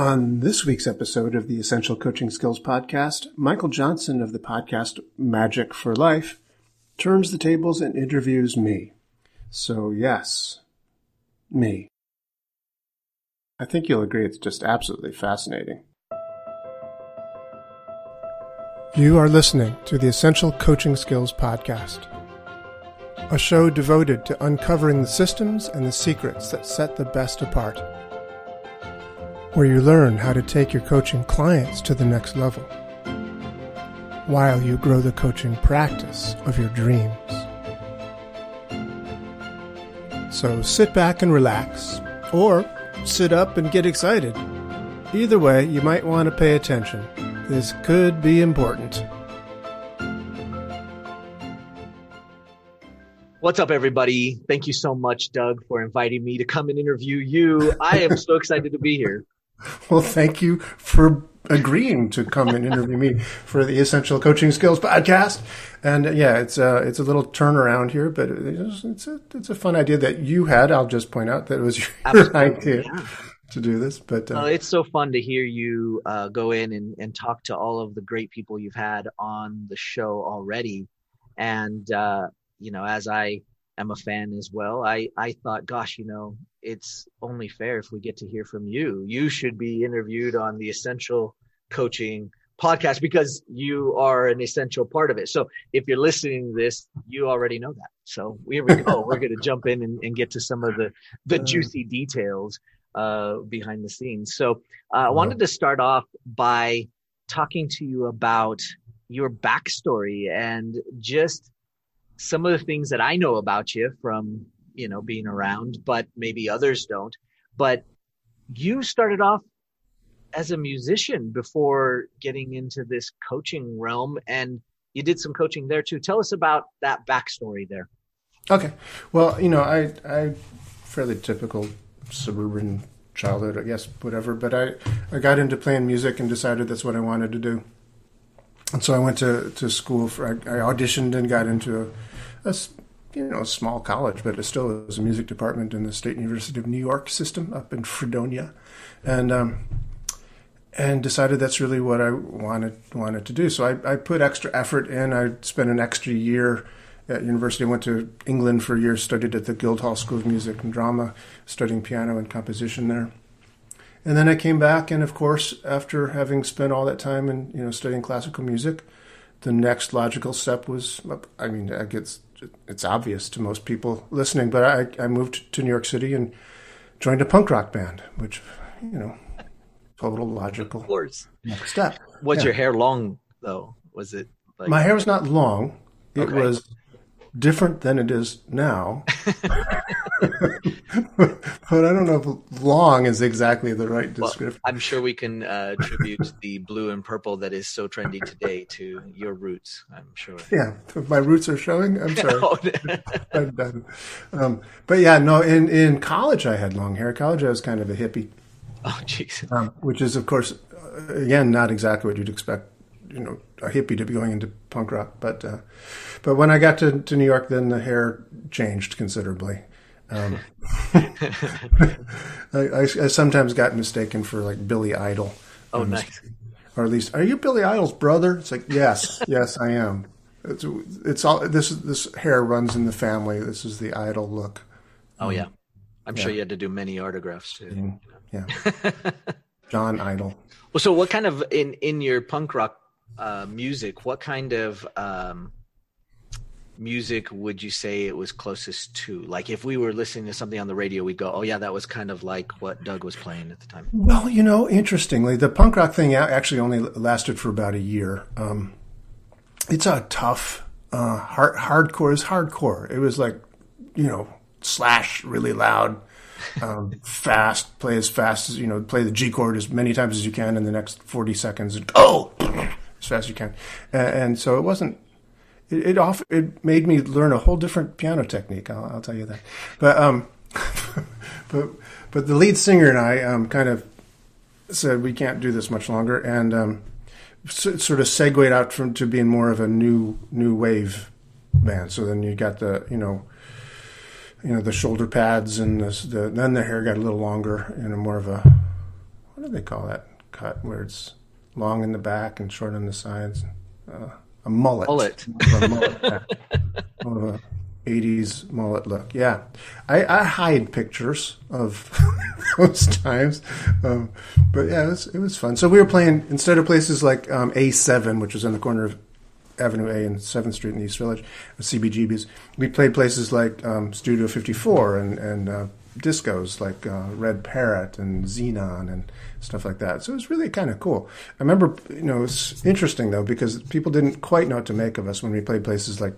On this week's episode of the Essential Coaching Skills Podcast, Michael Johnson of the podcast Majic for Life turns the tables and interviews me. So, yes, me. I think you'll agree it's just absolutely fascinating. You are listening to the Essential Coaching Skills Podcast, a show devoted to uncovering the systems and the secrets that set the best apart where you learn how to take your coaching clients to the next level while you grow the coaching practice of your dreams. So sit back and relax, or sit up and get excited. Either way, you might want to pay attention. This could be important. What's up, everybody? Thank you so much, Doug, for inviting me to come and interview you. I am so excited to be here. Well, thank you for agreeing to come and interview me for the Essential Coaching Skills podcast. And uh, yeah, it's a, uh, it's a little turnaround here, but it's, it's a, it's a fun idea that you had. I'll just point out that it was your Absolutely. idea. Yeah. To do this, but uh, it's so fun to hear you uh, go in and, and talk to all of the great people you've had on the show already. And, uh, you know, as I am a fan as well. I, I thought, gosh, you know, it's only fair if we get to hear from you. You should be interviewed on the Essential Coaching podcast because you are an essential part of it. So if you're listening to this, you already know that. So here we go. We're going to jump in and, and, get to some of the, the uh. juicy details uh, behind the scenes. So uh, I wanted to start off by talking to you about your backstory and just some of the things that I know about you from, you know, being around, but maybe others don't. But you started off as a musician before getting into this coaching realm and you did some coaching there too. Tell us about that backstory there. Okay. Well, you know, I, I fairly typical suburban childhood, I guess, whatever, but I, I got into playing music and decided that's what I wanted to do. And so I went to, to school for, I, I auditioned and got into a, a you know a small college, but it still was a music department in the State University of New York system up in Fredonia, and um, and decided that's really what I wanted wanted to do. So I, I put extra effort in. I spent an extra year at university. I went to England for a year, studied at the Guildhall School of Music and Drama, studying piano and composition there. And then I came back, and of course, after having spent all that time in you know studying classical music, the next logical step was I mean, it gets it's obvious to most people listening, but I, I moved to New York City and joined a punk rock band, which, you know, total logical of course. next step. Was yeah. your hair long though? Was it like... My hair was not long. It okay. was different than it is now. but I don't know if long is exactly the right description. Well, I'm sure we can uh, attribute the blue and purple that is so trendy today to your roots. I'm sure. Yeah, my roots are showing. I'm sorry. I'm done. Um, but yeah, no. In in college, I had long hair. College, I was kind of a hippie. Oh, jeez. Um, which is, of course, uh, again, not exactly what you'd expect. You know, a hippie to be going into punk rock, but uh, but when I got to, to New York, then the hair changed considerably. Um, I, I, I, sometimes got mistaken for like Billy Idol. Oh, um, nice. Or at least, are you Billy Idol's brother? It's like, yes, yes, I am. It's, it's all this. This hair runs in the family. This is the Idol look. Oh yeah, I'm yeah. sure you had to do many autographs too. Yeah, John Idol. Well, so what kind of in in your punk rock uh, music? What kind of um, music would you say it was closest to? Like if we were listening to something on the radio, we'd go, "Oh yeah, that was kind of like what Doug was playing at the time." Well, you know, interestingly, the punk rock thing actually only lasted for about a year. Um, it's a tough, uh, hard, hardcore is hardcore. It was like, you know, slash really loud, um, fast, play as fast as you know, play the G chord as many times as you can in the next forty seconds, and go as fast as you can. And, and so it wasn't it it, off, it made me learn a whole different piano technique. I'll, I'll tell you that. But um, but but the lead singer and I um, kind of said we can't do this much longer, and um, so, sort of segued out from to being more of a new new wave band. So then you got the you know you know the shoulder pads and the, the then the hair got a little longer and more of a what do they call that cut where it's long in the back and short on the sides? Uh, a mullet. Mullet. a mullet yeah. 80s mullet look. Yeah. I, I hide pictures of those times. Um, but yeah, it was, it was fun. So we were playing, instead of places like um, A7, which was on the corner of Avenue A and 7th Street in the East Village, CBGB's, we played places like um, Studio 54 and, and uh, discos like uh, Red Parrot and Xenon and stuff like that. So it was really kind of cool. I remember, you know, it was interesting though because people didn't quite know what to make of us when we played places like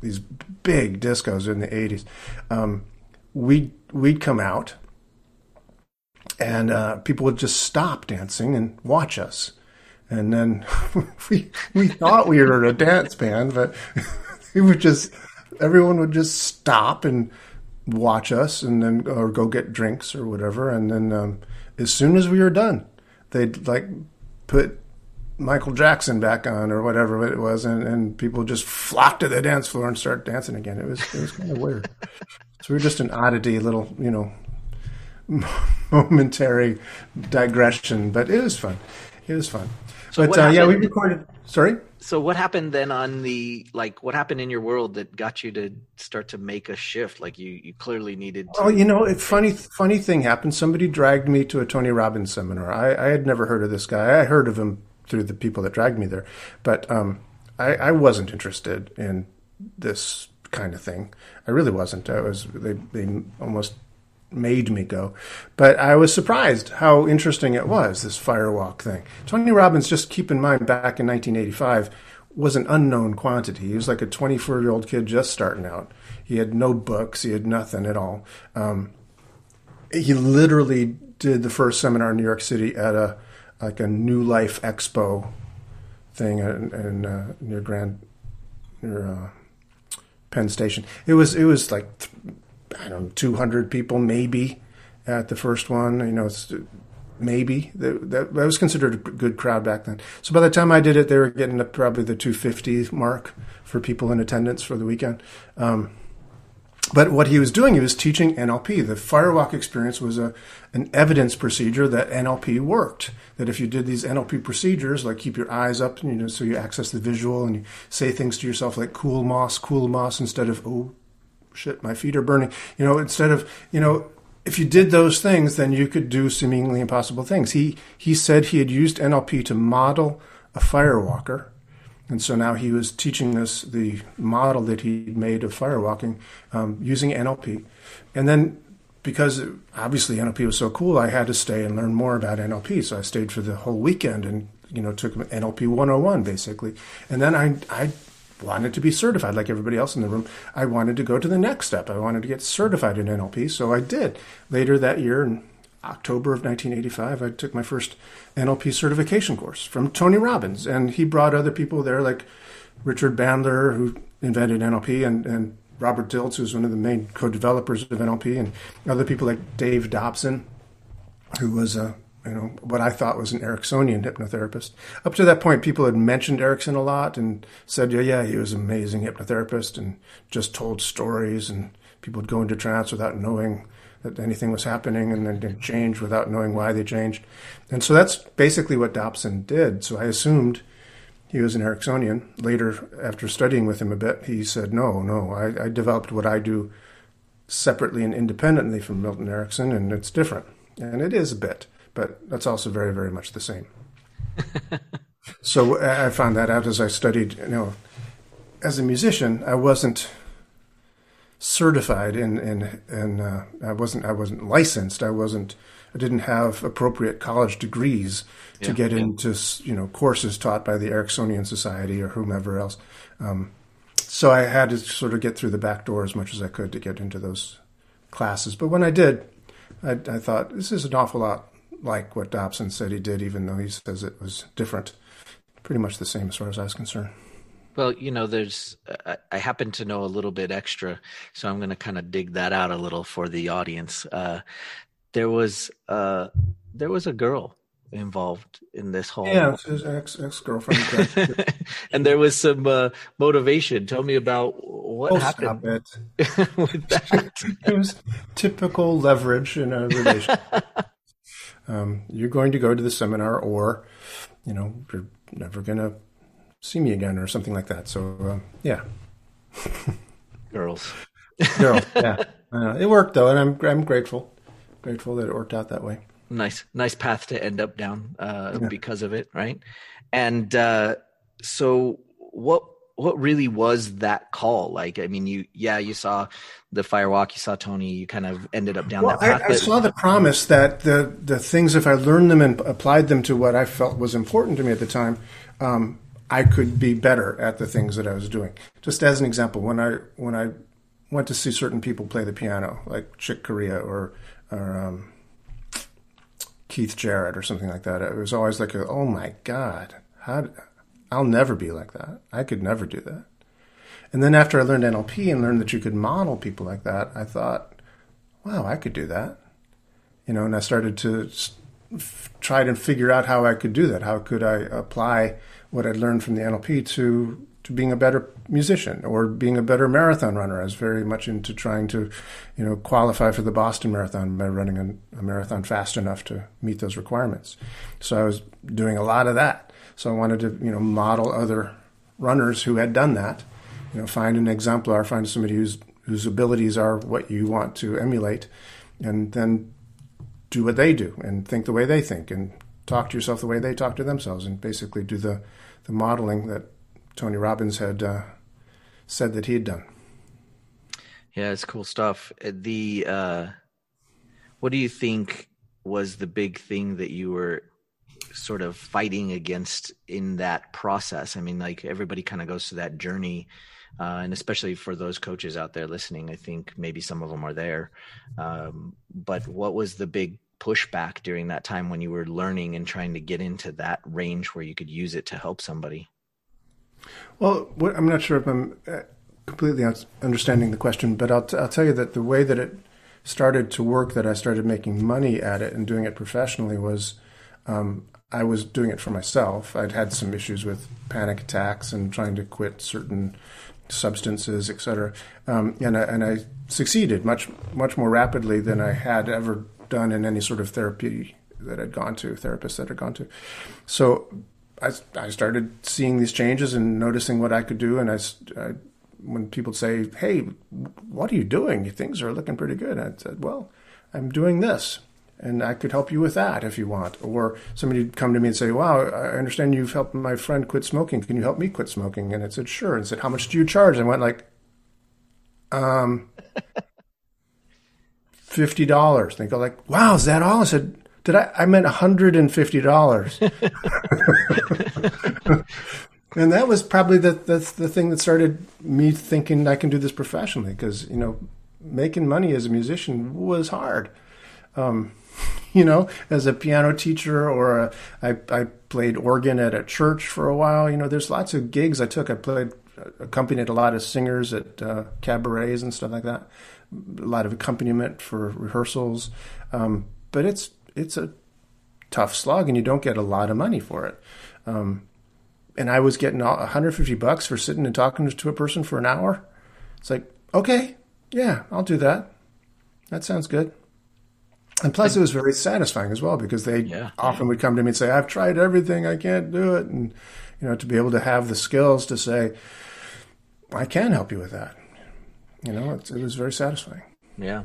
these big discos in the 80s. Um, we'd, we'd come out and uh, people would just stop dancing and watch us. And then we, we thought we were a dance band, but it would just, everyone would just stop and watch us and then, or go get drinks or whatever. And then um, as soon as we were done, they'd like put Michael Jackson back on or whatever it was, and, and people just flocked to the dance floor and start dancing again. It was it was kind of weird. So we were just an oddity, little you know, momentary digression, but it was fun. It was fun. So but uh, yeah, we recorded. Sorry. So what happened then on the like? What happened in your world that got you to start to make a shift? Like you, you clearly needed. To... Oh, you know, it funny funny thing happened. Somebody dragged me to a Tony Robbins seminar. I, I had never heard of this guy. I heard of him through the people that dragged me there. But um, I, I, wasn't interested in this kind of thing. I really wasn't. I was they they almost made me go, but I was surprised how interesting it was. This firewalk thing. Tony Robbins. Just keep in mind, back in 1985 was an unknown quantity. He was like a 24 year old kid just starting out. He had no books. He had nothing at all. Um, he literally did the first seminar in New York City at a like a New Life Expo thing in, in uh, near Grand near uh, Penn Station. It was it was like I don't know 200 people maybe at the first one. You know, maybe that, that, was considered a good crowd back then. So by the time I did it, they were getting up probably the 250 mark for people in attendance for the weekend. Um, but what he was doing, he was teaching NLP. The firewalk experience was a an evidence procedure that NLP worked. That if you did these NLP procedures, like keep your eyes up, you know, so you access the visual and you say things to yourself like "cool moss, cool moss," instead of "oh shit, my feet are burning." You know, instead of you know, if you did those things, then you could do seemingly impossible things. He he said he had used NLP to model a firewalker and so now he was teaching us the model that he'd made of firewalking um, using NLP. And then because obviously NLP was so cool, I had to stay and learn more about NLP. So I stayed for the whole weekend and, you know, took NLP 101 basically. And then I, I wanted to be certified like everybody else in the room. I wanted to go to the next step. I wanted to get certified in NLP. So I did later that year. And October of 1985, I took my first NLP certification course from Tony Robbins. And he brought other people there, like Richard Bandler, who invented NLP, and, and Robert Dilts, who's one of the main co developers of NLP, and other people like Dave Dobson, who was a you know what I thought was an Ericksonian hypnotherapist. Up to that point, people had mentioned Erickson a lot and said, "Yeah, yeah, he was an amazing hypnotherapist," and just told stories, and people would go into trance without knowing that anything was happening and then change without knowing why they changed. And so that's basically what Dobson did. So I assumed he was an Ericksonian. Later, after studying with him a bit, he said, no, no, I, I developed what I do separately and independently from Milton Erickson, and it's different. And it is a bit, but that's also very, very much the same. so I found that out as I studied, you know, as a musician, I wasn't certified and and and uh, I wasn't I wasn't licensed. I wasn't I didn't have appropriate college degrees to yeah, get yeah. into you know courses taught by the Ericksonian Society or whomever else. Um, so I had to sort of get through the back door as much as I could to get into those classes. But when I did, I, I thought this is an awful lot like what Dobson said he did, even though he says it was different. Pretty much the same as far as I was concerned. Well, you know, there's, I, I, happen to know a little bit extra, so I'm going to kind of dig that out a little for the audience. Uh, there was, uh, there was a girl involved in this whole. Yeah, his ex ex girlfriend. and there was some uh, motivation. Tell me about what oh, happened with that. it was typical leverage in a relationship. Um, you're going to go to the seminar, or you know, you're never going to see me again, or something like that. So uh, yeah, girls, girls, yeah. Uh, it worked though, and I'm I'm grateful, grateful that it worked out that way. Nice, nice path to end up down uh, yeah. because of it, right? And uh, so, what what really was that call? Like i mean you yeah you saw the firewalk you saw tony you kind of ended up down well, that path I, I saw the promise that the the things if i learned them and applied them to what i felt was important to me at the time um, i could be better at the things that i was doing. Just as an example when i when i went to see certain people play the piano like chick corea or or um, keith jarrett or something like that it was always like a, oh my god how I'll never be like that. I could never do that. And then after I learned NLP and learned that you could model people like that, I thought, wow, I could do that. You know, and I started to f- try to figure out how I could do that. How could I apply what I'd learned from the NLP to to being a better musician or being a better marathon runner. I was very much into trying to, you know, qualify for the Boston Marathon by running a, a marathon fast enough to meet those requirements. So I was doing a lot of that. So I wanted to, you know, model other runners who had done that. You know, find an exemplar, find somebody whose whose abilities are what you want to emulate, and then do what they do and think the way they think and talk to yourself the way they talk to themselves and basically do the the modeling that Tony Robbins had uh, said that he had done. Yeah, it's cool stuff. The uh, what do you think was the big thing that you were sort of fighting against in that process? I mean, like everybody kind of goes through that journey. Uh, and especially for those coaches out there listening, I think maybe some of them are there. Um, but what was the big pushback during that time when you were learning and trying to get into that range where you could use it to help somebody? Well, what, I'm not sure if I'm uh, completely understanding the question, but I'll, t- I'll tell you that the way that it started to work, that I started making money at it and doing it professionally, was um, I was doing it for myself. I'd had some issues with panic attacks and trying to quit certain substances, etc. Um, and, I, and I succeeded much much more rapidly than I had ever done in any sort of therapy that I'd gone to, therapists that I'd gone to. So I, I started seeing these changes and noticing what I could do. And I, I, when people say, "Hey, what are you doing? Things are looking pretty good," I said, "Well, I'm doing this." And I could help you with that if you want. Or somebody would come to me and say, Wow, I understand you've helped my friend quit smoking. Can you help me quit smoking? And I said, Sure. And said, How much do you charge? And I went like, um, fifty dollars. They go like, Wow, is that all? I said, Did I? I meant hundred and fifty dollars. and that was probably the, the the thing that started me thinking I can do this professionally because you know making money as a musician was hard. Um, you know, as a piano teacher, or a, I, I played organ at a church for a while. You know, there's lots of gigs I took. I played, accompanied a lot of singers at uh, cabarets and stuff like that. A lot of accompaniment for rehearsals, um, but it's it's a tough slog, and you don't get a lot of money for it. Um, and I was getting 150 bucks for sitting and talking to a person for an hour. It's like, okay, yeah, I'll do that. That sounds good. And plus, it was very satisfying as well because they yeah. often would come to me and say, "I've tried everything, I can't do it," and you know, to be able to have the skills to say, "I can help you with that," you know, it, it was very satisfying. Yeah,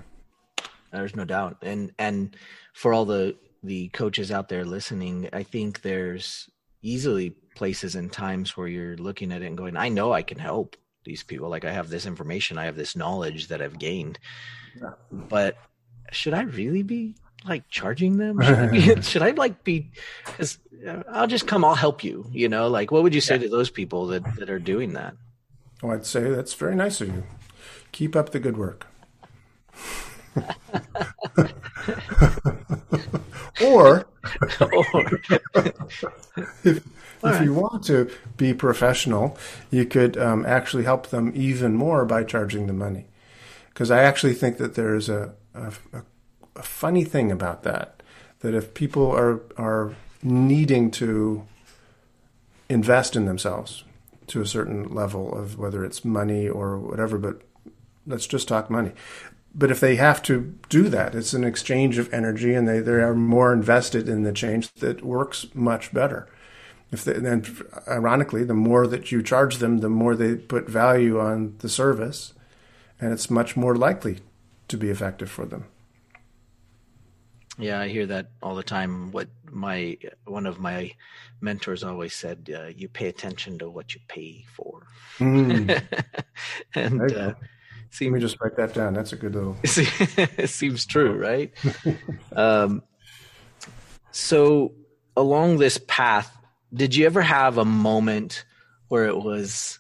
there's no doubt, and and for all the the coaches out there listening, I think there's easily places and times where you're looking at it and going, "I know I can help." these people like i have this information i have this knowledge that i've gained yeah. but should I really be like charging them? Should I, be, should I like be? Because uh, I'll just come. I'll help you. You know, like what would you say yeah. to those people that that are doing that? Oh, I'd say that's very nice of you. Keep up the good work. or, if, if you want to be professional, you could um, actually help them even more by charging the money. Because I actually think that there is a, a, a, funny thing about that that if people are are needing to invest in themselves to a certain level of whether it's money or whatever, but let's just talk money. but if they have to do that, it's an exchange of energy, and they, they are more invested in the change that works much better. If they, then, ironically, the more that you charge them, the more they put value on the service, and it's much more likely to be effective for them. Yeah, I hear that all the time. What my one of my mentors always said: uh, "You pay attention to what you pay for." Mm. and uh, Let me just write that down. That's a good little. it seems true, right? um, so, along this path, did you ever have a moment where it was,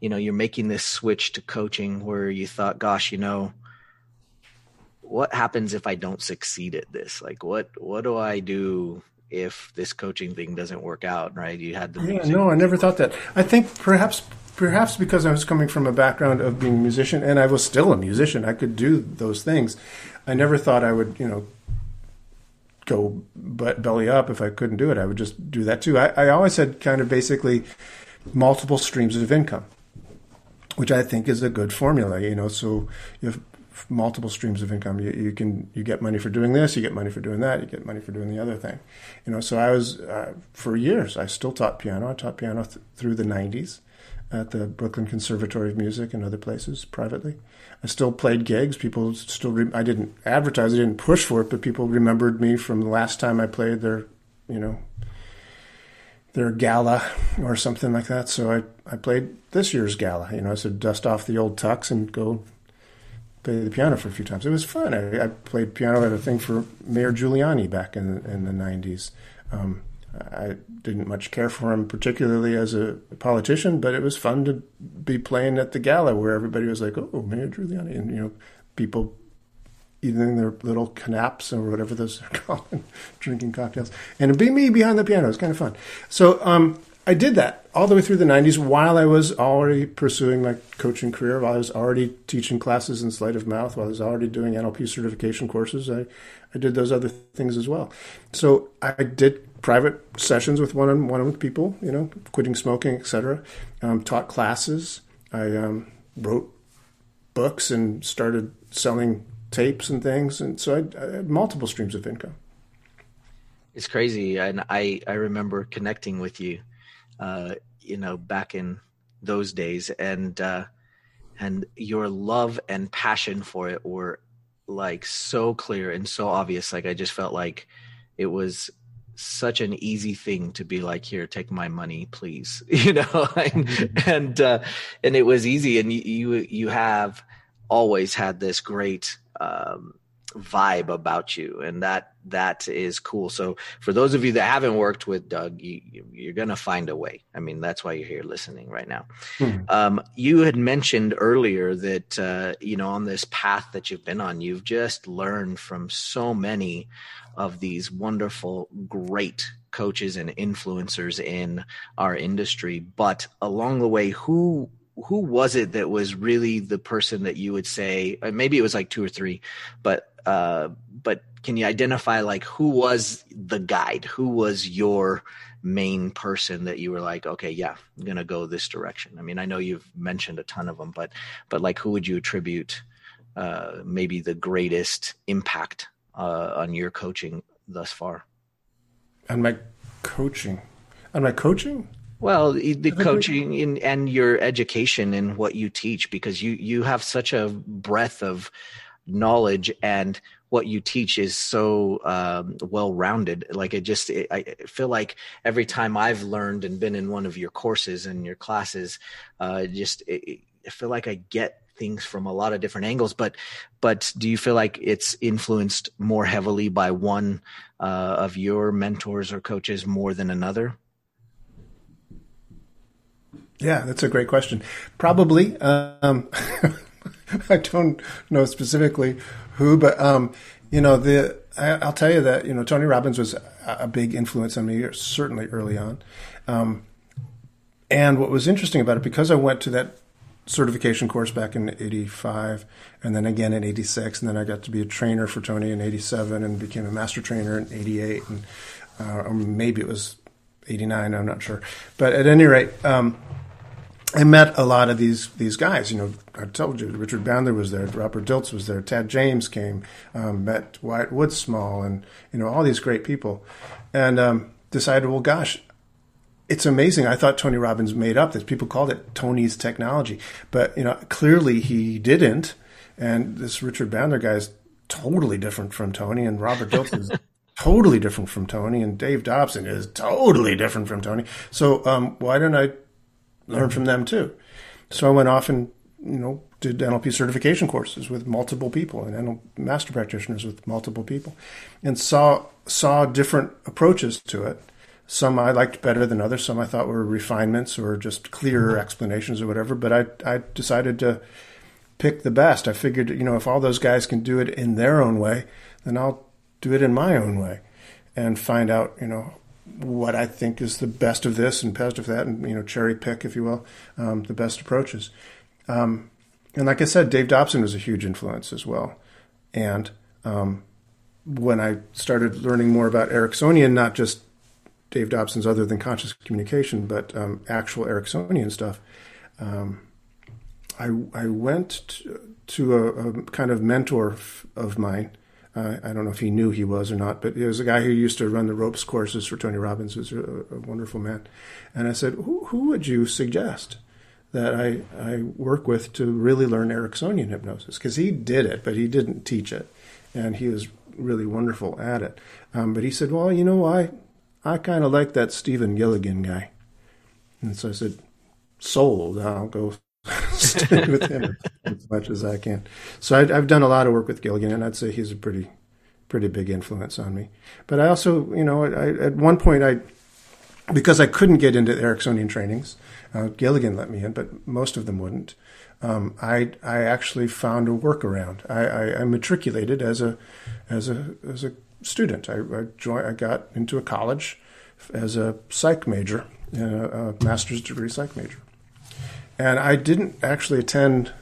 you know, you're making this switch to coaching where you thought, "Gosh, you know." What happens if I don't succeed at this? Like, what what do I do if this coaching thing doesn't work out? Right? You had the yeah, no, I never thought that. I think perhaps perhaps because I was coming from a background of being a musician, and I was still a musician, I could do those things. I never thought I would, you know, go but belly up if I couldn't do it. I would just do that too. I, I always had kind of basically multiple streams of income, which I think is a good formula. You know, so you have multiple streams of income. You, you, can you get money for doing this, you get money for doing that, you get money for doing the other thing. You know, so I was uh, for years. I still taught piano. I taught piano th- through the '90s at the Brooklyn Conservatory of Music and other places privately. I still played gigs. People still. Re- I didn't advertise. I didn't push for it, but people remembered me from the last time I played their, you know, their gala or something like that. So I I played this year's gala. You know, I said dust off the old tux and go play the piano for a few times. It was fun. I, I played piano at a thing for Mayor Giuliani back in in the '90s. Um, I didn't much care for him particularly as a politician, but it was fun to be playing at the gala where everybody was like, "Oh, Mayor Giuliani," and you know, people eating their little canaps or whatever those are called, drinking cocktails, and be me behind the piano. It's kind of fun. So um, I did that all the way through the 90s while I was already pursuing my coaching career, while I was already teaching classes in sleight of mouth, while I was already doing NLP certification courses. I, I did those other things as well. So I did private sessions with one on one with people, you know, quitting smoking, etc. Um, taught classes. I um, wrote books and started selling tapes and things. And so I, I had multiple streams of income. It's crazy. And I, I remember connecting with you uh, you know, back in those days, and uh, and your love and passion for it were like so clear and so obvious. Like I just felt like it was such an easy thing to be like here take my money please you know and mm-hmm. and, uh, and it was easy and you, you you have always had this great um, vibe about you and that that is cool. So for those of you that haven't worked with doug you, you're gonna find a way. I mean that's why you're here listening right now. Mm-hmm. um, you had mentioned earlier that uh, you know on this path that you've been on you've just learned from so many of these wonderful great coaches and influencers in our industry. But along the way who who was it that was really the person that you would say uh, maybe it was like two or three but uh, but can you identify like who was the guide? Who was your main person that you were like, okay, yeah, I'm gonna go this direction? I mean, I know you've mentioned a ton of them, but but like, who would you attribute uh, maybe the greatest impact uh, on your coaching thus far? On my coaching, on my coaching. Well, the coaching in, and your education and what you teach, because you you have such a breadth of knowledge and what you teach is so um, well rounded. Like it just, it, I feel like every time I've learned and been in one of your courses and your classes, uh, just it, I feel like I get things from a lot of different angles. But, but do you feel like it's influenced more heavily by one uh, of your mentors or coaches more than another? Yeah, that's a great question. Probably. Um, I don't know specifically who, but um, you know, the I, will tell you that you know Tony Robbins was a big influence on me, certainly early on. Um, and what was interesting about it, because I went to that certification course back in '85, and then again in '86, and then I got to be a trainer for Tony in '87, and became a master trainer in '88, and uh, or maybe it was '89, I'm not sure. But at any rate. Um, I met a lot of these these guys. You know, I told you Richard Bandler was there, Robert Dilts was there, Tad James came, um, met Wyatt Woodsmall, and you know all these great people, and um, decided, well, gosh, it's amazing. I thought Tony Robbins made up this. People called it Tony's technology, but you know clearly he didn't. And this Richard Bandler guy is totally different from Tony, and Robert Dilts is totally different from Tony, and Dave Dobson is totally different from Tony. So um, why don't I learn from them too. So I went off and you know did NLP certification courses with multiple people and NLP master practitioners with multiple people, and saw saw different approaches to it. Some I liked better than others. Some I thought were refinements or just clearer mm-hmm. explanations or whatever. But I I decided to pick the best. I figured you know if all those guys can do it in their own way, then I'll do it in my own way, and find out you know what I think is the best of this and best of that, and you know, cherry pick, if you will, um, the best approaches. Um, and like I said, Dave Dobson was a huge influence as well. And um, when I started learning more about Ericksonian, not just Dave Dobson's other than conscious communication, but um, actual Ericksonian stuff, um, I, I went to, to a, a, kind of mentor of mine uh, I don't know if he knew he was or not, but he was a guy who used to run the ropes courses for Tony Robbins, who's a, a wonderful man. And I said, who, who would you suggest that I, I work with to really learn Ericksonian hypnosis? Because he did it, but he didn't teach it. And he was really wonderful at it. Um, but he said, well, you know, I, I kind of like that Stephen Gilligan guy. And so I said, sold. I'll go stay with him as much as I can. So I, have done a lot of work with Gilligan, and I'd say he's a pretty, pretty big influence on me. But I also, you know, I, at one point I, because I couldn't get into Ericksonian trainings, uh, Gilligan let me in, but most of them wouldn't. Um, I I actually found a workaround. I, I, I, matriculated as a as a as a student. I I, joined, I got into a college as a psych major, a, a master's degree psych major and I didn't actually attend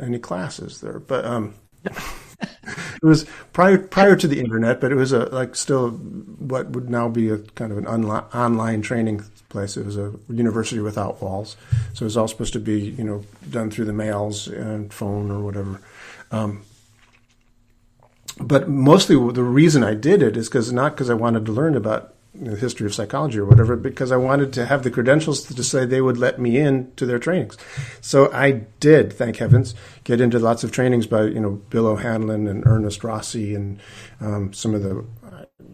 any classes there, but um, it was prior prior to the internet, but it was a like still what would now be a kind of an onli- online training place. It was a university without walls, so it was all supposed to be you know done through the mails and phone or whatever. Um, but mostly the reason I did it is because not because I wanted to learn about the history of psychology or whatever because I wanted to have the credentials to say they would let me in to their trainings. So I did, thank heavens, get into lots of trainings by you know Bill O'Hanlon and Ernest Rossi and um, some of the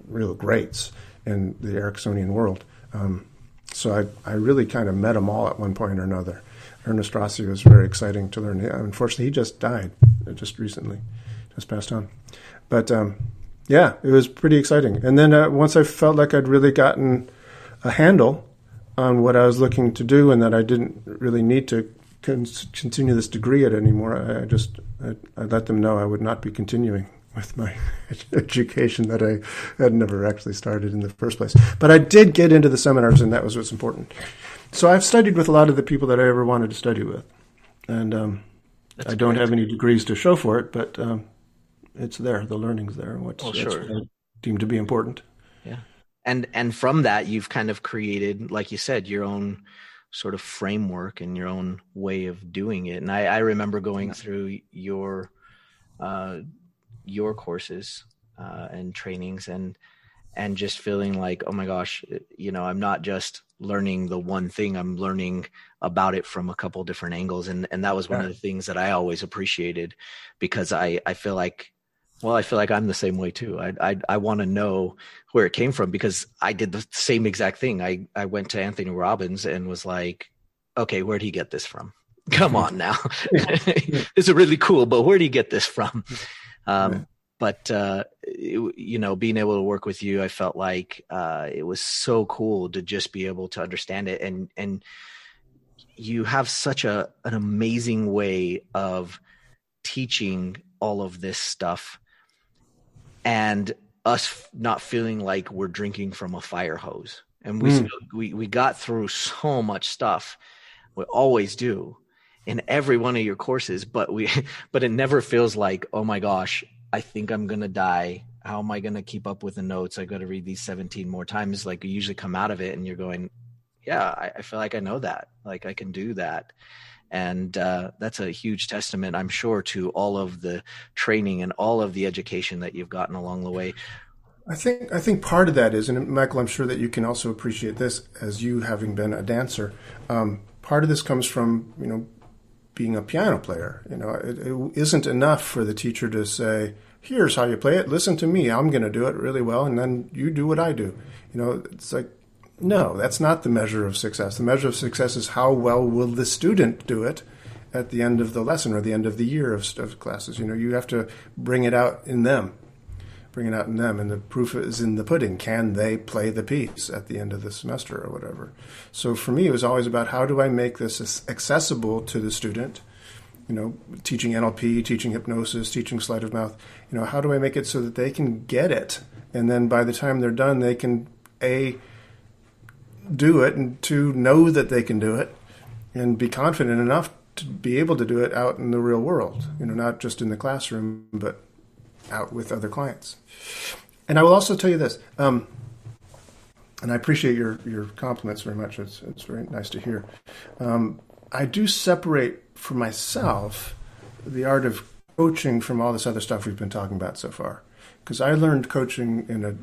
real greats in the Ericksonian world. Um, so I I really kind of met them all at one point or another. Ernest Rossi was very exciting to learn. Unfortunately, he just died just recently, just passed on. But um, yeah, it was pretty exciting. And then uh, once I felt like I'd really gotten a handle on what I was looking to do, and that I didn't really need to con- continue this degree at anymore, I, I just I, I, let them know I would not be continuing with my education that I had never actually started in the first place. But I did get into the seminars, and that was what's important. So I've studied with a lot of the people that I ever wanted to study with, and um, I don't great. have any degrees to show for it, but um, it's there. The learning's there. What's, well, sure. deemed to be important. Yeah, and and from that, you've kind of created, like you said, your own sort of framework and your own way of doing it. And I, I remember going through your uh, your courses uh, and trainings and and just feeling like, oh my gosh, you know, I'm not just learning the one thing, I'm learning about it from a couple different angles. And and that was one yeah. of the things that I always appreciated because I I feel like well, I feel like I'm the same way too. I I, I want to know where it came from because I did the same exact thing. I I went to Anthony Robbins and was like, okay, where'd he get this from? Come on now, this is really cool, but where do you get this from? Um, But uh, it, you know, being able to work with you, I felt like uh, it was so cool to just be able to understand it, and and you have such a an amazing way of teaching all of this stuff and us not feeling like we're drinking from a fire hose. And we mm. we we got through so much stuff. We always do in every one of your courses, but we but it never feels like, oh my gosh, I think I'm gonna die. How am I gonna keep up with the notes? I got to read these 17 more times. Like you usually come out of it and you're going, yeah, I, I feel like I know that, like I can do that. And uh, that's a huge testament, I'm sure, to all of the training and all of the education that you've gotten along the way. I think I think part of that is, and Michael, I'm sure that you can also appreciate this as you having been a dancer. Um, part of this comes from you know being a piano player. You know, it, it isn't enough for the teacher to say, "Here's how you play it. Listen to me. I'm going to do it really well, and then you do what I do." You know, it's like no, that's not the measure of success. The measure of success is how well will the student do it at the end of the lesson or the end of the year of, of classes. You know, you have to bring it out in them bring it out in them. And the proof is in the pudding. Can they play the piece at the end of the semester or whatever? So for me, it was always about how do I make this accessible to the student? You know, teaching NLP, teaching hypnosis, teaching sleight of mouth. You know, how do I make it so that they can get it? And then by the time they're done, they can A, do it, and to know that they can do it, and be confident enough to be able to do it out in the real world. You know, not just in the classroom, but out with other clients. And I will also tell you this, um, and I appreciate your, your compliments very much. It's, it's very nice to hear. Um, I do separate for myself the art of coaching from all this other stuff we've been talking about so far. Because I learned coaching in a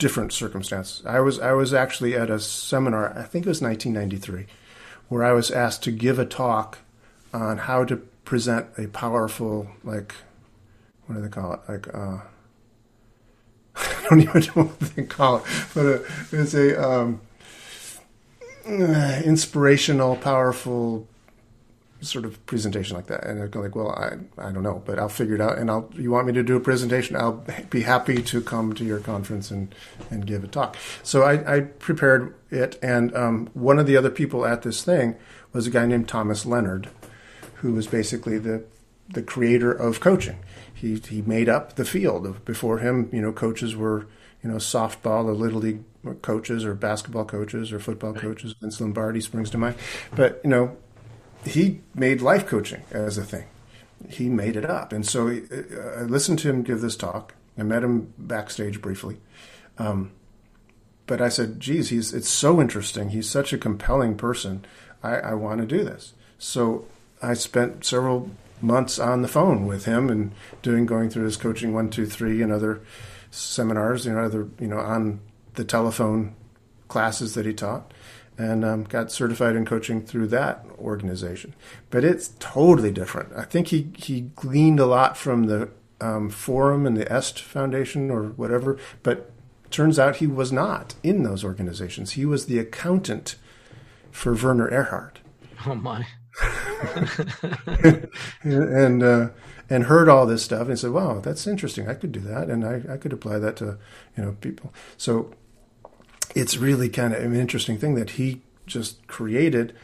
different circumstance. I was I was actually at a seminar, I think it was 1993, where I was asked to give a talk on how to present a powerful like what do they call it? Like, uh, I don't even know what they call it, but uh, it's a um, uh, inspirational, powerful sort of presentation like that. And I go like, well, I, I don't know, but I'll figure it out. And I'll, you want me to do a presentation? I'll be happy to come to your conference and, and give a talk. So I, I prepared it. And um, one of the other people at this thing was a guy named Thomas Leonard, who was basically the, the creator of coaching he he made up the field. Before him, you know, coaches were you know softball or little league coaches or basketball coaches or football coaches. Vince Lombardi springs to mind, but you know, he made life coaching as a thing. He made it up, and so he, uh, I listened to him give this talk. I met him backstage briefly. Um, but I said, geez, he's it's so interesting. He's such a compelling person. I, I want to do this. So I spent several months on the phone with him and doing going through his coaching one two three and other seminars you know other you know on the telephone classes that he taught and um, got certified in coaching through that organization. But it's totally different. I think he he gleaned a lot from the um, forum and the est foundation or whatever but turns out he was not in those organizations. He was the accountant for werner erhard. Oh my. And uh, and heard all this stuff and said, "Wow, that's interesting. I could do that, and I, I could apply that to you know people." So it's really kind of an interesting thing that he just created.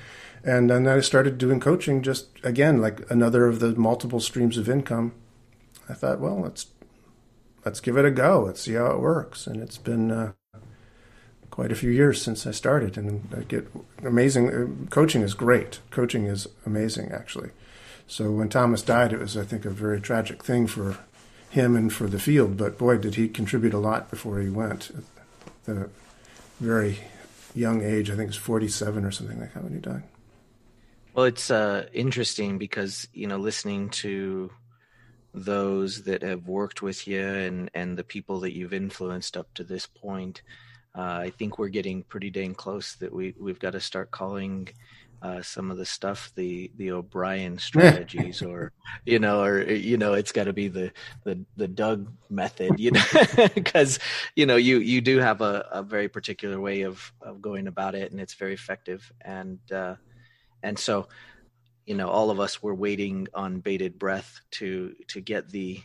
And then I started doing coaching, just again like another of the multiple streams of income. I thought, well, let's let's give it a go. Let's see how it works. And it's been uh, quite a few years since I started, and I get amazing. Uh, coaching is great. Coaching is amazing, actually. So when Thomas died, it was, I think, a very tragic thing for him and for the field. But boy, did he contribute a lot before he went. The very young age, I think it's 47 or something like that when he died. Well, it's uh, interesting because you know, listening to those that have worked with you and and the people that you've influenced up to this point uh, I think we're getting pretty dang close that we we've got to start calling uh, some of the stuff the the O'Brien strategies, or you know, or you know, it's got to be the the the Doug method, you know, because you know you you do have a, a very particular way of of going about it, and it's very effective, and uh, and so you know all of us were waiting on bated breath to to get the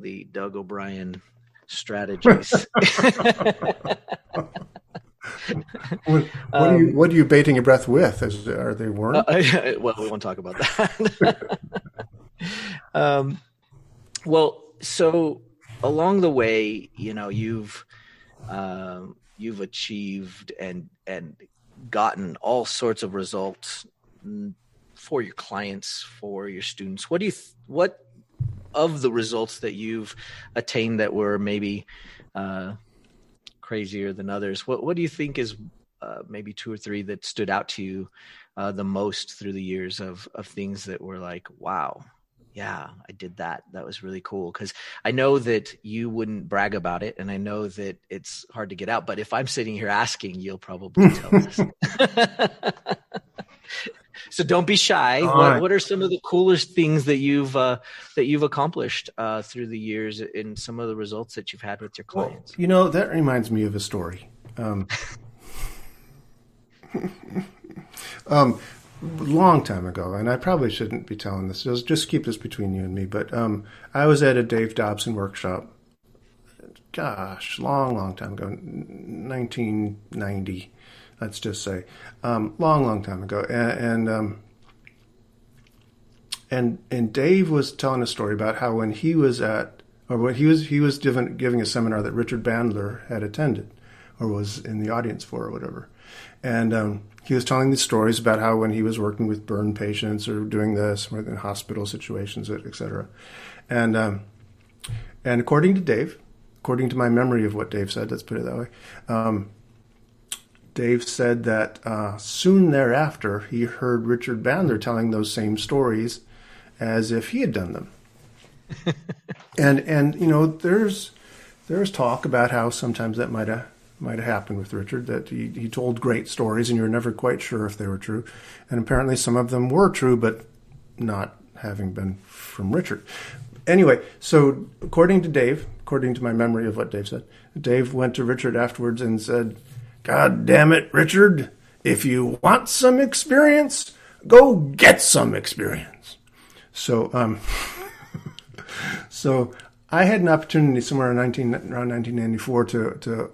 the Doug O'Brien strategies. what, what, are you, um, what are you baiting your breath with? Is, are they worms? Uh, well, we won't talk about that. um, well, so along the way, you know, you've um, you've achieved and and gotten all sorts of results for your clients, for your students. What do you th- what of the results that you've attained that were maybe uh, crazier than others, what what do you think is uh, maybe two or three that stood out to you uh, the most through the years of of things that were like, wow, yeah, I did that. That was really cool. Cause I know that you wouldn't brag about it and I know that it's hard to get out, but if I'm sitting here asking, you'll probably tell us. so don't be shy. What, what, are some of the coolest things that you've, uh, that you've accomplished, uh, through the years in some of the results that you've had with your clients? Well, you know, that reminds me of a story. Um, um, long time ago, and I probably shouldn't be telling this. Just, just keep this between you and me. But um, I was at a Dave Dobson workshop. Gosh, long, long time ago, 1990. Let's just say, um, long, long time ago, and and, um, and and Dave was telling a story about how when he was at, or when he was he was giving giving a seminar that Richard Bandler had attended, or was in the audience for, or whatever, and um, he was telling these stories about how when he was working with burn patients or doing this or in hospital situations, etc. And um, and according to Dave, according to my memory of what Dave said, let's put it that way, um, Dave said that uh, soon thereafter he heard Richard Bandler telling those same stories as if he had done them. and and you know there's there's talk about how sometimes that might have might have happened with Richard that he, he told great stories and you're never quite sure if they were true. And apparently some of them were true, but not having been from Richard. Anyway, so according to Dave, according to my memory of what Dave said, Dave went to Richard afterwards and said, God damn it, Richard, if you want some experience, go get some experience. So, um, so I had an opportunity somewhere in 19, around 1994 to, to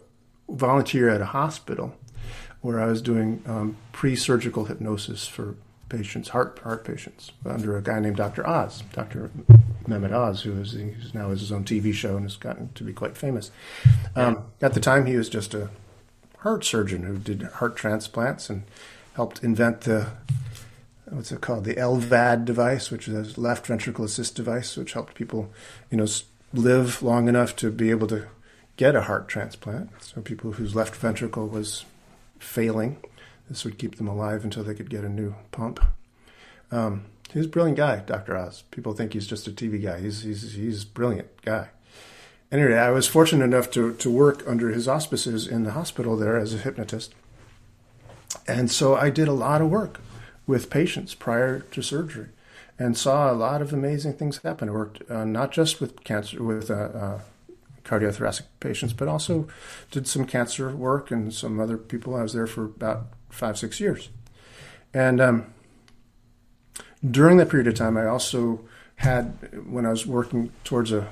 volunteer at a hospital where I was doing um, pre-surgical hypnosis for patients, heart heart patients, under a guy named Dr. Oz, Dr. Mehmet Oz, who is now has his own TV show and has gotten to be quite famous. Um, at the time, he was just a heart surgeon who did heart transplants and helped invent the what's it called the LVAD device, which is a left ventricle assist device, which helped people, you know, live long enough to be able to get a heart transplant. So people whose left ventricle was failing, this would keep them alive until they could get a new pump. Um, he's a brilliant guy, Dr. Oz. People think he's just a TV guy. He's he's he's a brilliant guy. Anyway, I was fortunate enough to to work under his auspices in the hospital there as a hypnotist, and so I did a lot of work with patients prior to surgery, and saw a lot of amazing things happen. I worked uh, not just with cancer with uh, uh, cardiothoracic patients, but also did some cancer work and some other people. I was there for about five, six years. And um, during that period of time, I also had, when I was working towards a,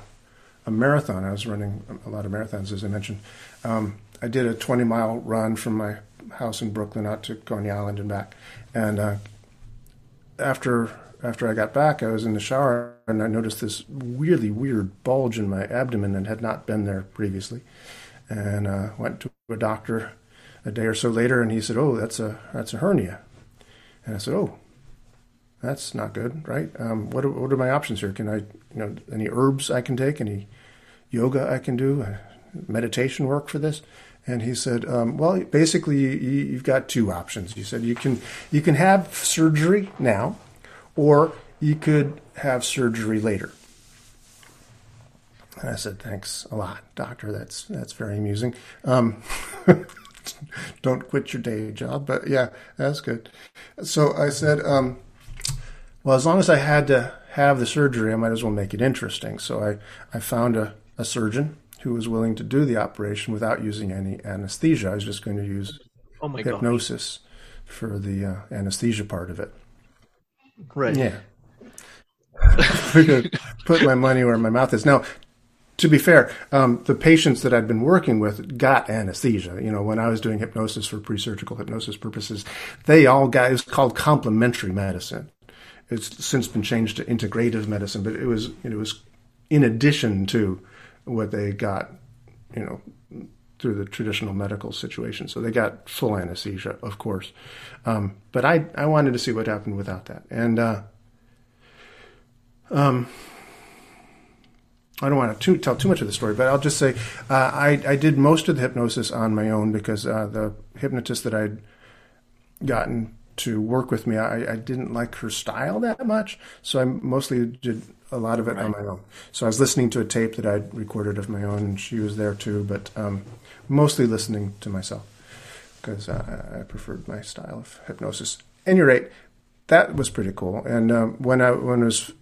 a marathon, I was running a lot of marathons, as I mentioned. Um, I did a 20 mile run from my house in Brooklyn out to Coney Island and back. And uh, after after I got back, I was in the shower and I noticed this really weird bulge in my abdomen that had not been there previously. And uh, went to a doctor a day or so later, and he said, "Oh, that's a that's a hernia." And I said, "Oh, that's not good, right? Um, what are, what are my options here? Can I, you know, any herbs I can take? Any yoga I can do? Uh, meditation work for this?" And he said, um, "Well, basically, you, have got two options." He said, "You can you can have surgery now." or you could have surgery later. And I said, "Thanks a lot, doctor. That's that's very amusing. Um, don't quit your day job, but yeah, that's good." So I said, um, "Well, as long as I had to have the surgery, I might as well make it interesting." So I I found a, a surgeon who was willing to do the operation without using any anesthesia. I was just going to use oh hypnosis gosh. for the uh, anesthesia part of it. Right. Yeah. put my money where my mouth is. Now, to be fair, um, the patients that I'd been working with got anesthesia. You know, when I was doing hypnosis for pre-surgical hypnosis purposes, they all got. It's called complementary medicine. It's since been changed to integrative medicine, but it was it was in addition to what they got. You know, through the traditional medical situation. So they got full anesthesia, of course. Um, but I, I wanted to see what happened without that. And uh, um, I don't want to too, tell too much of the story, but I'll just say uh, I, I did most of the hypnosis on my own because uh, the hypnotist that I'd gotten to work with me, I, I, didn't like her style that much, so I mostly did a lot of it right. on my own. So I was listening to a tape that I'd recorded of my own, and she was there too, but um, mostly listening to myself because uh, I preferred my style of hypnosis. At any rate, that was pretty cool. And um, when I when it was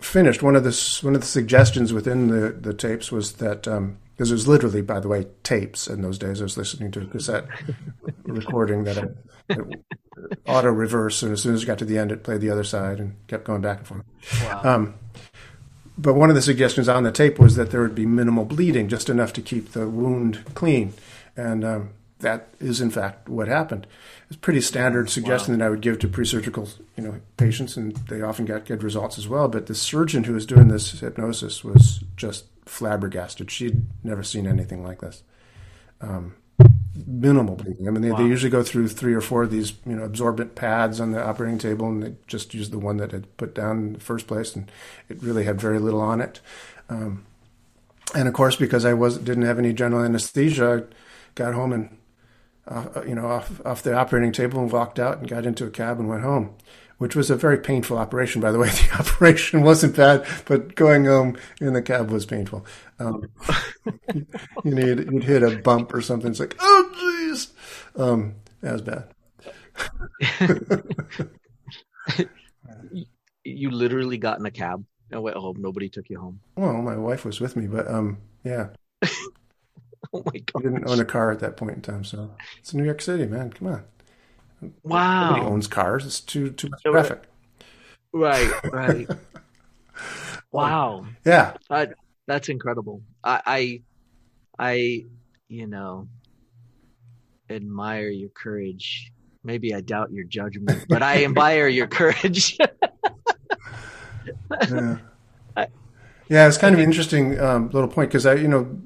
finished, one of the one of the suggestions within the the tapes was that because um, it was literally, by the way, tapes in those days. I was listening to a cassette recording that I, auto reverse, and as soon as it got to the end, it played the other side and kept going back and forth. Wow. Um, but one of the suggestions on the tape was that there would be minimal bleeding, just enough to keep the wound clean, and um, that is in fact what happened. It's a pretty standard suggestion wow. that I would give to pre-surgical, you know, patients, and they often got good results as well. But the surgeon who was doing this hypnosis was just flabbergasted. She'd never seen anything like this. Um, minimal bleeding. I mean, they, wow. they, usually go through three or four of these, you know, absorbent pads on the operating table, and they just used the one that had put down in the first place, and it really had very little on it. Um, and of course, because I was didn't have any general anesthesia, I got home and uh, you know off off the operating table and walked out and got into a cab and went home which was a very painful operation, by the way. The operation wasn't bad, but going home in the cab was painful. Um, you know, you'd, you'd, hit a bump or something. It's like, oh, jeez. Um, that was bad. you literally got in a cab and went home. Nobody took you home. Well, my wife was with me, but um, yeah. oh my god! I didn't own a car at that point in time, so it's New York City, man. Come on. Wow. Nobody owns cars. It's too too much traffic. Right, right. wow. Yeah. That, that's incredible. I, I, I, you know, admire your courage. Maybe I doubt your judgment, but I admire your courage. yeah. yeah, it's kind of interesting um, little point because I, you know,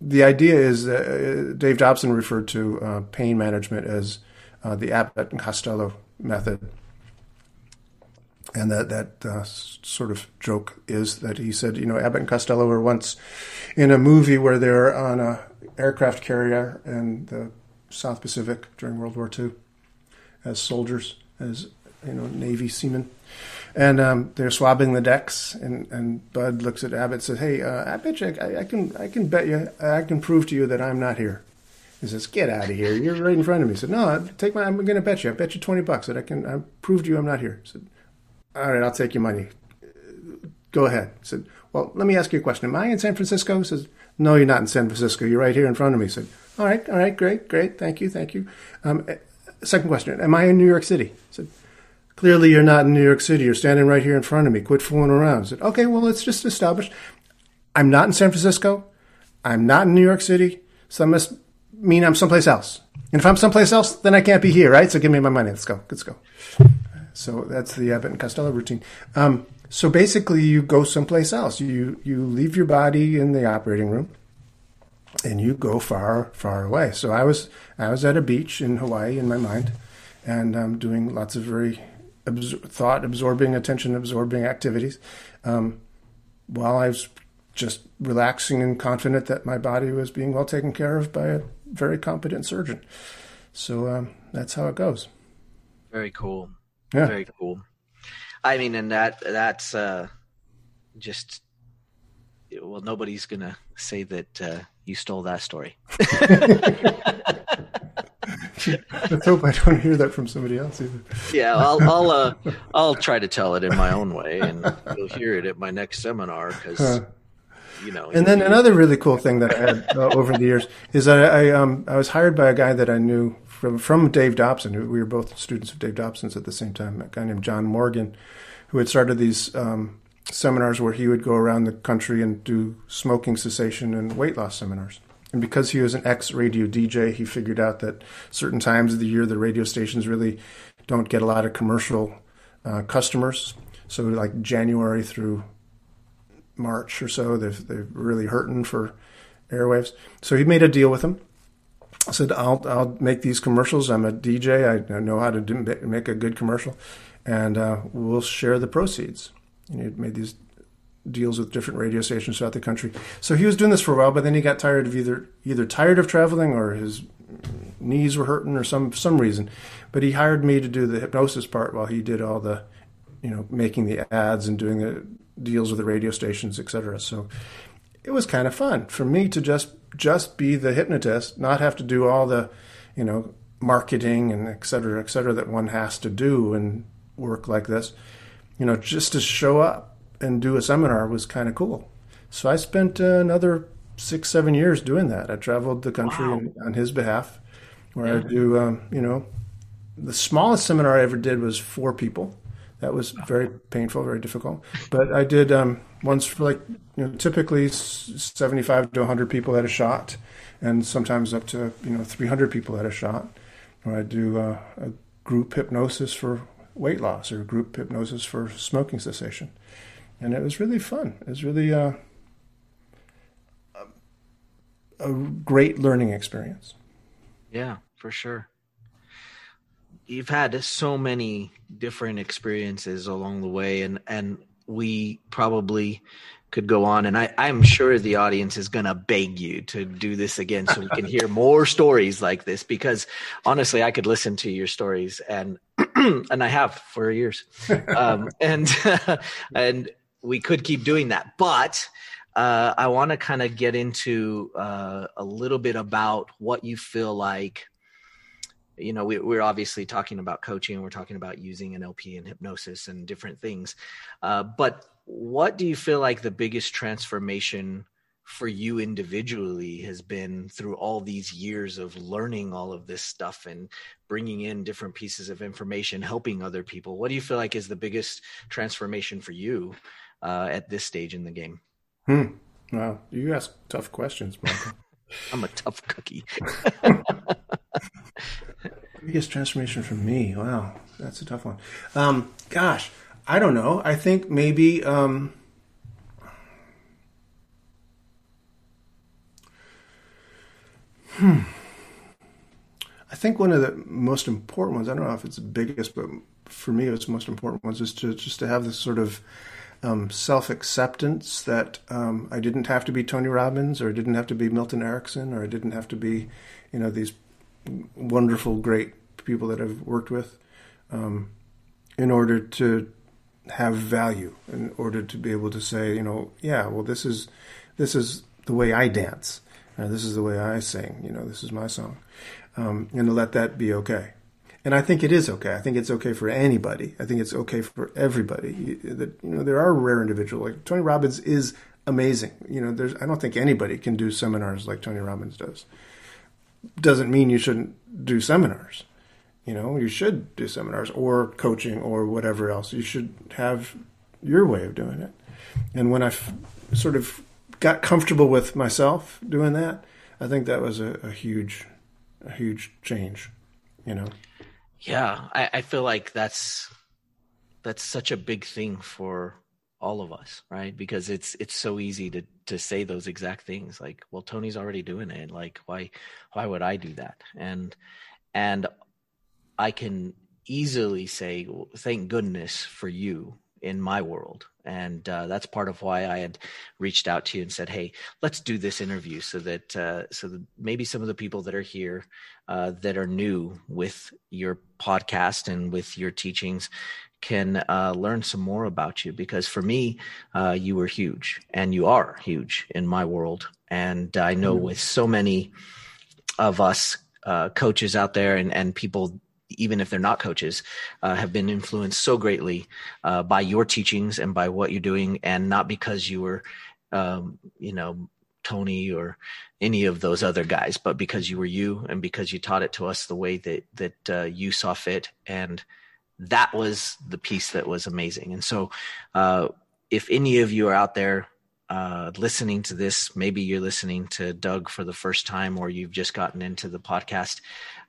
the idea is uh, Dave Dobson referred to uh, pain management as uh, the Abbott and Costello method. And that that uh, sort of joke is that he said, you know, Abbott and Costello were once in a movie where they're on a aircraft carrier in the South Pacific during World War II as soldiers, as you know, Navy seamen, and um, they're swabbing the decks. And, and Bud looks at Abbott and says, "Hey, uh, I I, I, can, I can bet you, I can prove to you that I'm not here." He says, "Get out of here! You're right in front of me." He said, "No, take my. I'm going to bet you. I bet you twenty bucks that I can. I proved to you I'm not here." He said, "All right, I'll take your money. Go ahead." He said, "Well, let me ask you a question. Am I in San Francisco?" He says, "No, you're not in San Francisco. You're right here in front of me." Said, "All right, all right, great, great. Thank you, thank you." Um, eh, second question: Am I in New York City? Said, "Clearly, you're not in New York City. You're standing right here in front of me. Quit fooling around." He said, "Okay, well, let's just establish. I'm not in San Francisco. I'm not in New York City. So I must mean I'm someplace else. And if I'm someplace else, then I can't be here, right? So give me my money. Let's go. Let's go. So that's the Abbott and Costello routine. Um, so basically, you go someplace else. You you leave your body in the operating room, and you go far far away. So I was I was at a beach in Hawaii in my mind, and um, doing lots of very absor- thought absorbing, attention absorbing activities, um, while I was just relaxing and confident that my body was being well taken care of by a very competent surgeon. So um, that's how it goes. Very cool. Yeah. Very cool. I mean, and that that's uh, just well, nobody's gonna say that uh, you stole that story. Let's hope I don't hear that from somebody else either. Yeah, I'll I'll uh, I'll try to tell it in my own way, and you'll hear it at my next seminar because you know. And then another really cool thing that I had uh, over the years is that I um, I was hired by a guy that I knew from from Dave Dobson. Who, we were both students of Dave Dobson's at the same time. A guy named John Morgan, who had started these um, seminars where he would go around the country and do smoking cessation and weight loss seminars. And because he was an ex radio DJ, he figured out that certain times of the year the radio stations really don't get a lot of commercial uh, customers. So like January through March or so. They've they're really hurting for airwaves. So he made a deal with them. I said, "I'll I'll make these commercials. I'm a DJ. I know how to do, make a good commercial, and uh, we'll share the proceeds." And he made these deals with different radio stations throughout the country. So he was doing this for a while, but then he got tired of either either tired of traveling or his knees were hurting or some some reason. But he hired me to do the hypnosis part while he did all the, you know, making the ads and doing the deals with the radio stations, etc. So it was kind of fun for me to just just be the hypnotist, not have to do all the, you know, marketing and et cetera, et cetera, that one has to do in work like this. You know, just to show up and do a seminar was kind of cool. So I spent uh, another six, seven years doing that. I traveled the country wow. in, on his behalf, where yeah. I do, um, you know, the smallest seminar I ever did was four people. That was very painful, very difficult. But I did um, ones for like, you know, typically 75 to 100 people at a shot, and sometimes up to, you know, 300 people at a shot. Or I do uh, a group hypnosis for weight loss or group hypnosis for smoking cessation. And it was really fun. It was really uh, a great learning experience. Yeah, for sure. You've had so many different experiences along the way, and and we probably could go on and I, i'm sure the audience is going to beg you to do this again so we can hear more stories like this because honestly i could listen to your stories and and i have for years. Um, and and we could keep doing that but uh, i want to kind of get into uh, a little bit about what you feel like you know we, are obviously talking about coaching and we're talking about using nlp and hypnosis and different things. Uh, but what do you feel like the biggest transformation for you individually has been through all these years of learning all of this stuff and bringing in different pieces of information helping other people? What do you feel like is the biggest transformation for you uh, at this stage in the game? Hmm. wow. You ask tough questions michael. I'm a tough cookie biggest transformation for me wow that's a tough one um, gosh I don't know. I think maybe. Um, hmm. I think one of the most important ones. I don't know if it's the biggest, but for me, it's the most important ones is to just to have this sort of um, self acceptance that um, I didn't have to be Tony Robbins, or I didn't have to be Milton Erickson, or I didn't have to be, you know, these wonderful, great people that I've worked with, um, in order to have value in order to be able to say, you know, yeah, well, this is this is the way I dance, uh, this is the way I sing, you know, this is my song, um, and to let that be okay. And I think it is okay. I think it's okay for anybody. I think it's okay for everybody. That you know, there are rare individuals like Tony Robbins is amazing. You know, there's I don't think anybody can do seminars like Tony Robbins does. Doesn't mean you shouldn't do seminars you know, you should do seminars or coaching or whatever else. You should have your way of doing it. And when I f- sort of got comfortable with myself doing that, I think that was a, a huge, a huge change. You know. Yeah, I, I feel like that's that's such a big thing for all of us, right? Because it's it's so easy to to say those exact things like, well, Tony's already doing it. Like, why why would I do that? And and I can easily say, thank goodness for you in my world. And uh, that's part of why I had reached out to you and said, "Hey, let's do this interview so that uh, so that maybe some of the people that are here uh, that are new with your podcast and with your teachings can uh, learn some more about you. Because for me, uh, you were huge, and you are huge in my world. And I know mm-hmm. with so many of us uh, coaches out there and and people even if they're not coaches, uh, have been influenced so greatly uh, by your teachings and by what you're doing, and not because you were, um, you know, Tony or any of those other guys, but because you were you and because you taught it to us the way that that uh, you saw fit, and that was the piece that was amazing. And so, uh, if any of you are out there uh, listening to this, maybe you're listening to Doug for the first time, or you've just gotten into the podcast.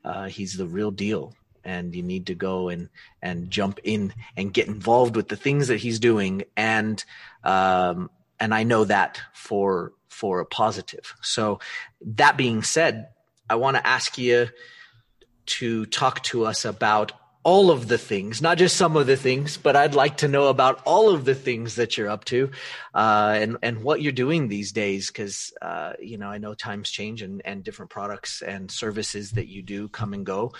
Uh, he's the real deal and you need to go and and jump in and get involved with the things that he's doing and um, and I know that for for a positive. So that being said, I want to ask you to talk to us about all of the things, not just some of the things, but I'd like to know about all of the things that you're up to, uh, and and what you're doing these days. Because uh, you know, I know times change and and different products and services that you do come and go.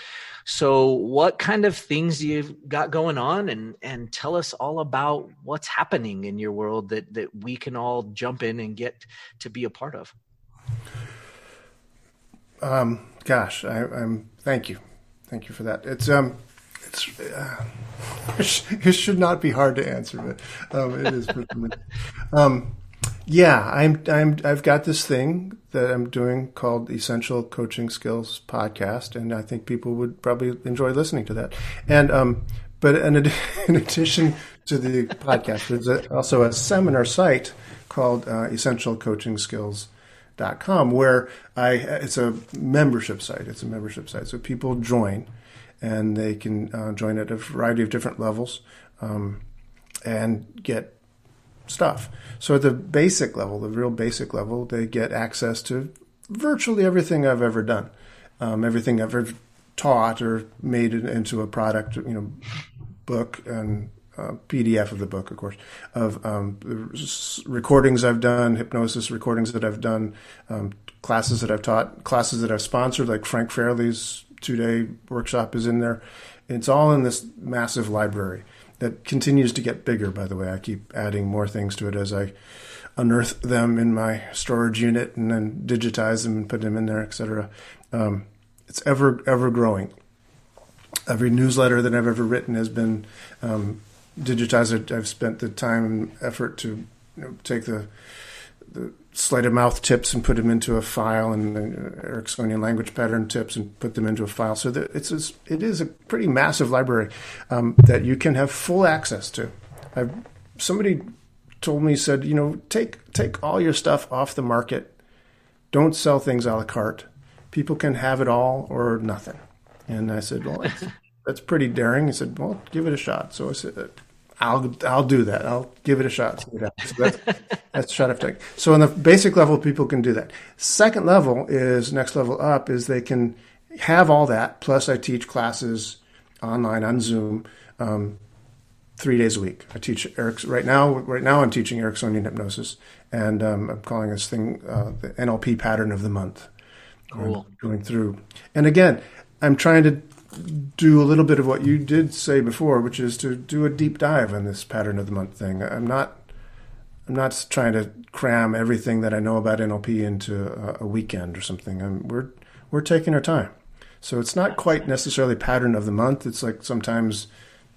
So, what kind of things you've got going on, and and tell us all about what's happening in your world that that we can all jump in and get to be a part of. Um, gosh, I, am Thank you, thank you for that. It's um it's uh, it should not be hard to answer, but um, it is. um, yeah, I'm I'm I've got this thing that I'm doing called Essential Coaching Skills Podcast, and I think people would probably enjoy listening to that. And um, but in, in addition to the podcast, there's a, also a seminar site called uh, Essential Coaching Skills dot com where I it's a membership site. It's a membership site, so people join and they can uh, join at a variety of different levels um, and get stuff. So at the basic level, the real basic level, they get access to virtually everything I've ever done, um, everything I've ever taught or made it into a product, you know, book and uh, PDF of the book, of course, of um, recordings I've done, hypnosis recordings that I've done, um, classes that I've taught, classes that I've sponsored, like Frank Farrelly's two day workshop is in there. It's all in this massive library that continues to get bigger, by the way. I keep adding more things to it as I unearth them in my storage unit and then digitize them and put them in there, etc. Um, it's ever, ever growing. Every newsletter that I've ever written has been um, digitized. I've spent the time and effort to you know, take the the sleight of mouth tips and put them into a file, and the Ericksonian language pattern tips and put them into a file. So that it's a, it is a pretty massive library um, that you can have full access to. I've, somebody told me said, you know, take take all your stuff off the market. Don't sell things a la carte. People can have it all or nothing. And I said, well, that's, that's pretty daring. He said, well, give it a shot. So I said, I'll I'll do that. I'll give it a shot. So that's, that's shot of take. So on the basic level, people can do that. Second level is next level up is they can have all that. Plus, I teach classes online on Zoom um, three days a week. I teach Eric's right now. Right now, I'm teaching Ericksonian hypnosis, and um, I'm calling this thing uh, the NLP pattern of the month. Cool. Going through, and again, I'm trying to do a little bit of what you did say before, which is to do a deep dive on this pattern of the month thing. I'm not I'm not trying to cram everything that I know about NLP into a, a weekend or something. I'm, we're we're taking our time, so it's not quite necessarily pattern of the month. It's like sometimes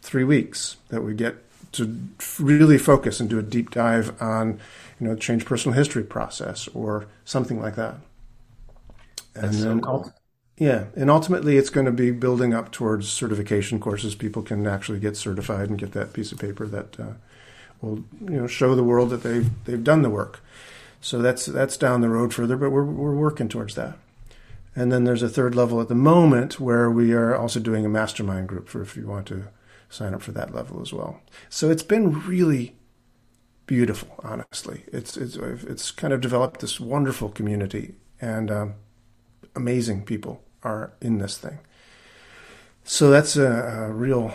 three weeks that we get to really focus and do a deep dive on you know change personal history process or something like that. And That's then so cool. Yeah, and ultimately it's going to be building up towards certification courses. People can actually get certified and get that piece of paper that uh, will you know show the world that they've they've done the work. So that's that's down the road further, but we're we're working towards that. And then there's a third level at the moment where we are also doing a mastermind group for if you want to sign up for that level as well. So it's been really beautiful, honestly. It's it's it's kind of developed this wonderful community and um, amazing people are in this thing. So that's a, a real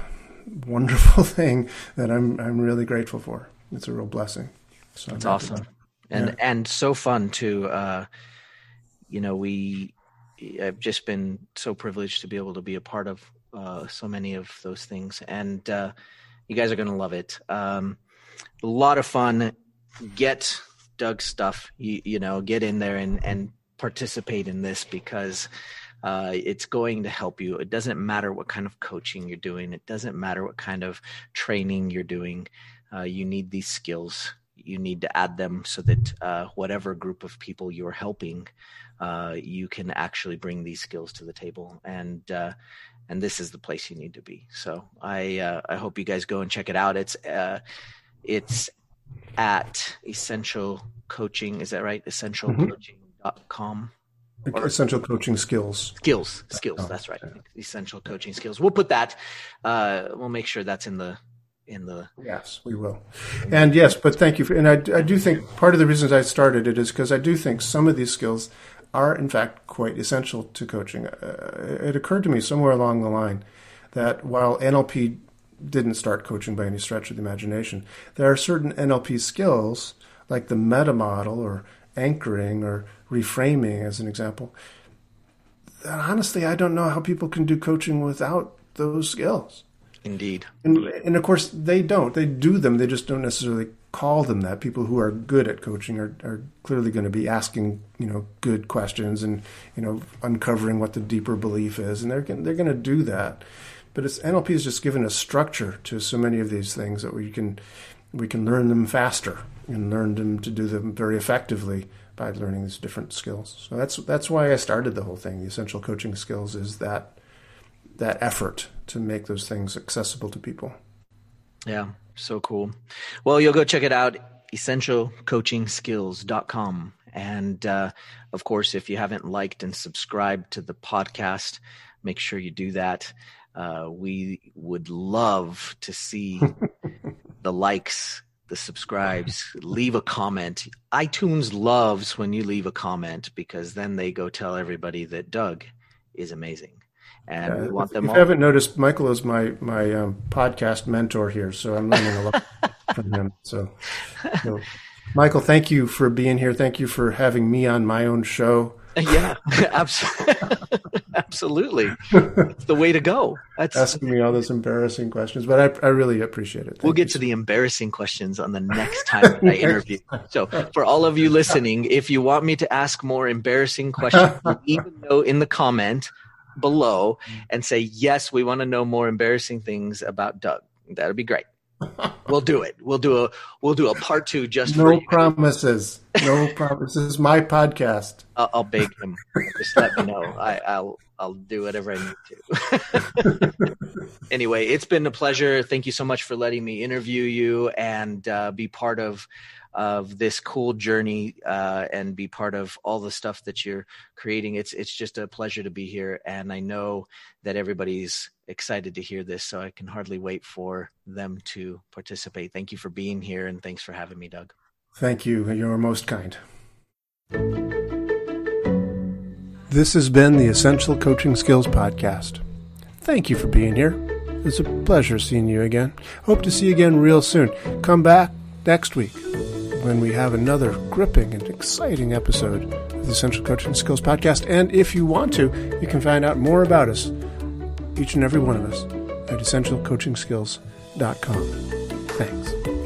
wonderful thing that I'm I'm really grateful for. It's a real blessing. So that's awesome, and yeah. and so fun to, uh, you know, we I've just been so privileged to be able to be a part of uh, so many of those things, and uh, you guys are going to love it. Um, a lot of fun. Get Doug's stuff. You, you know, get in there and and participate in this because uh, it's going to help you. It doesn't matter what kind of coaching you're doing. It doesn't matter what kind of training you're doing. Uh, you need these skills. You need to add them so that uh, whatever group of people you're helping, uh, you can actually bring these skills to the table. And uh, and this is the place you need to be. So I uh, I hope you guys go and check it out. It's it's at Essential Coaching. Is that right? Essential mm-hmm. Coaching com. Essential coaching skills. Skills, skills. That's right. Essential coaching skills. We'll put that. Uh, we'll make sure that's in the in the. Yes, we will. And yes, but thank you for. And I, I do think part of the reasons I started it is because I do think some of these skills are in fact quite essential to coaching. Uh, it occurred to me somewhere along the line that while NLP didn't start coaching by any stretch of the imagination, there are certain NLP skills like the meta model or anchoring or reframing, as an example. That honestly, I don't know how people can do coaching without those skills. Indeed. And, and of course, they don't. They do them. They just don't necessarily call them that. People who are good at coaching are, are clearly going to be asking, you know, good questions and, you know, uncovering what the deeper belief is. And they're, they're going to do that. But it's, NLP is just given a structure to so many of these things that we can, we can learn them faster and learned them to do them very effectively by learning these different skills. So that's, that's why I started the whole thing. The essential coaching skills is that, that effort to make those things accessible to people. Yeah. So cool. Well, you'll go check it out, essentialcoachingskills.com. And uh, of course, if you haven't liked and subscribed to the podcast, make sure you do that. Uh, we would love to see the likes, the subscribes, leave a comment. iTunes loves when you leave a comment because then they go tell everybody that Doug is amazing and yeah, we want them. If all. you haven't noticed, Michael is my my um, podcast mentor here, so I'm learning a lot from him. So, so, Michael, thank you for being here. Thank you for having me on my own show. Yeah, absolutely. It's the way to go. That's asking me all those embarrassing questions, but I, I really appreciate it. Thank we'll get to the embarrassing questions on the next time I interview. So, for all of you listening, if you want me to ask more embarrassing questions, a note in the comment below and say, yes, we want to know more embarrassing things about Doug. That'd be great. We'll do it. We'll do a we'll do a part two just no for you. promises. No promises. My podcast. I'll, I'll beg him. Just let me know. I, I'll I'll do whatever I need to. anyway, it's been a pleasure. Thank you so much for letting me interview you and uh, be part of of this cool journey uh, and be part of all the stuff that you're creating. It's it's just a pleasure to be here, and I know that everybody's excited to hear this, so I can hardly wait for them to participate. Thank you for being here, and thanks for having me, Doug. Thank you. You're most kind. This has been the Essential Coaching Skills Podcast. Thank you for being here. It's a pleasure seeing you again. Hope to see you again real soon. Come back next week when we have another gripping and exciting episode of the Essential Coaching Skills Podcast. And if you want to, you can find out more about us, each and every one of us, at essentialcoachingskills.com. Thanks.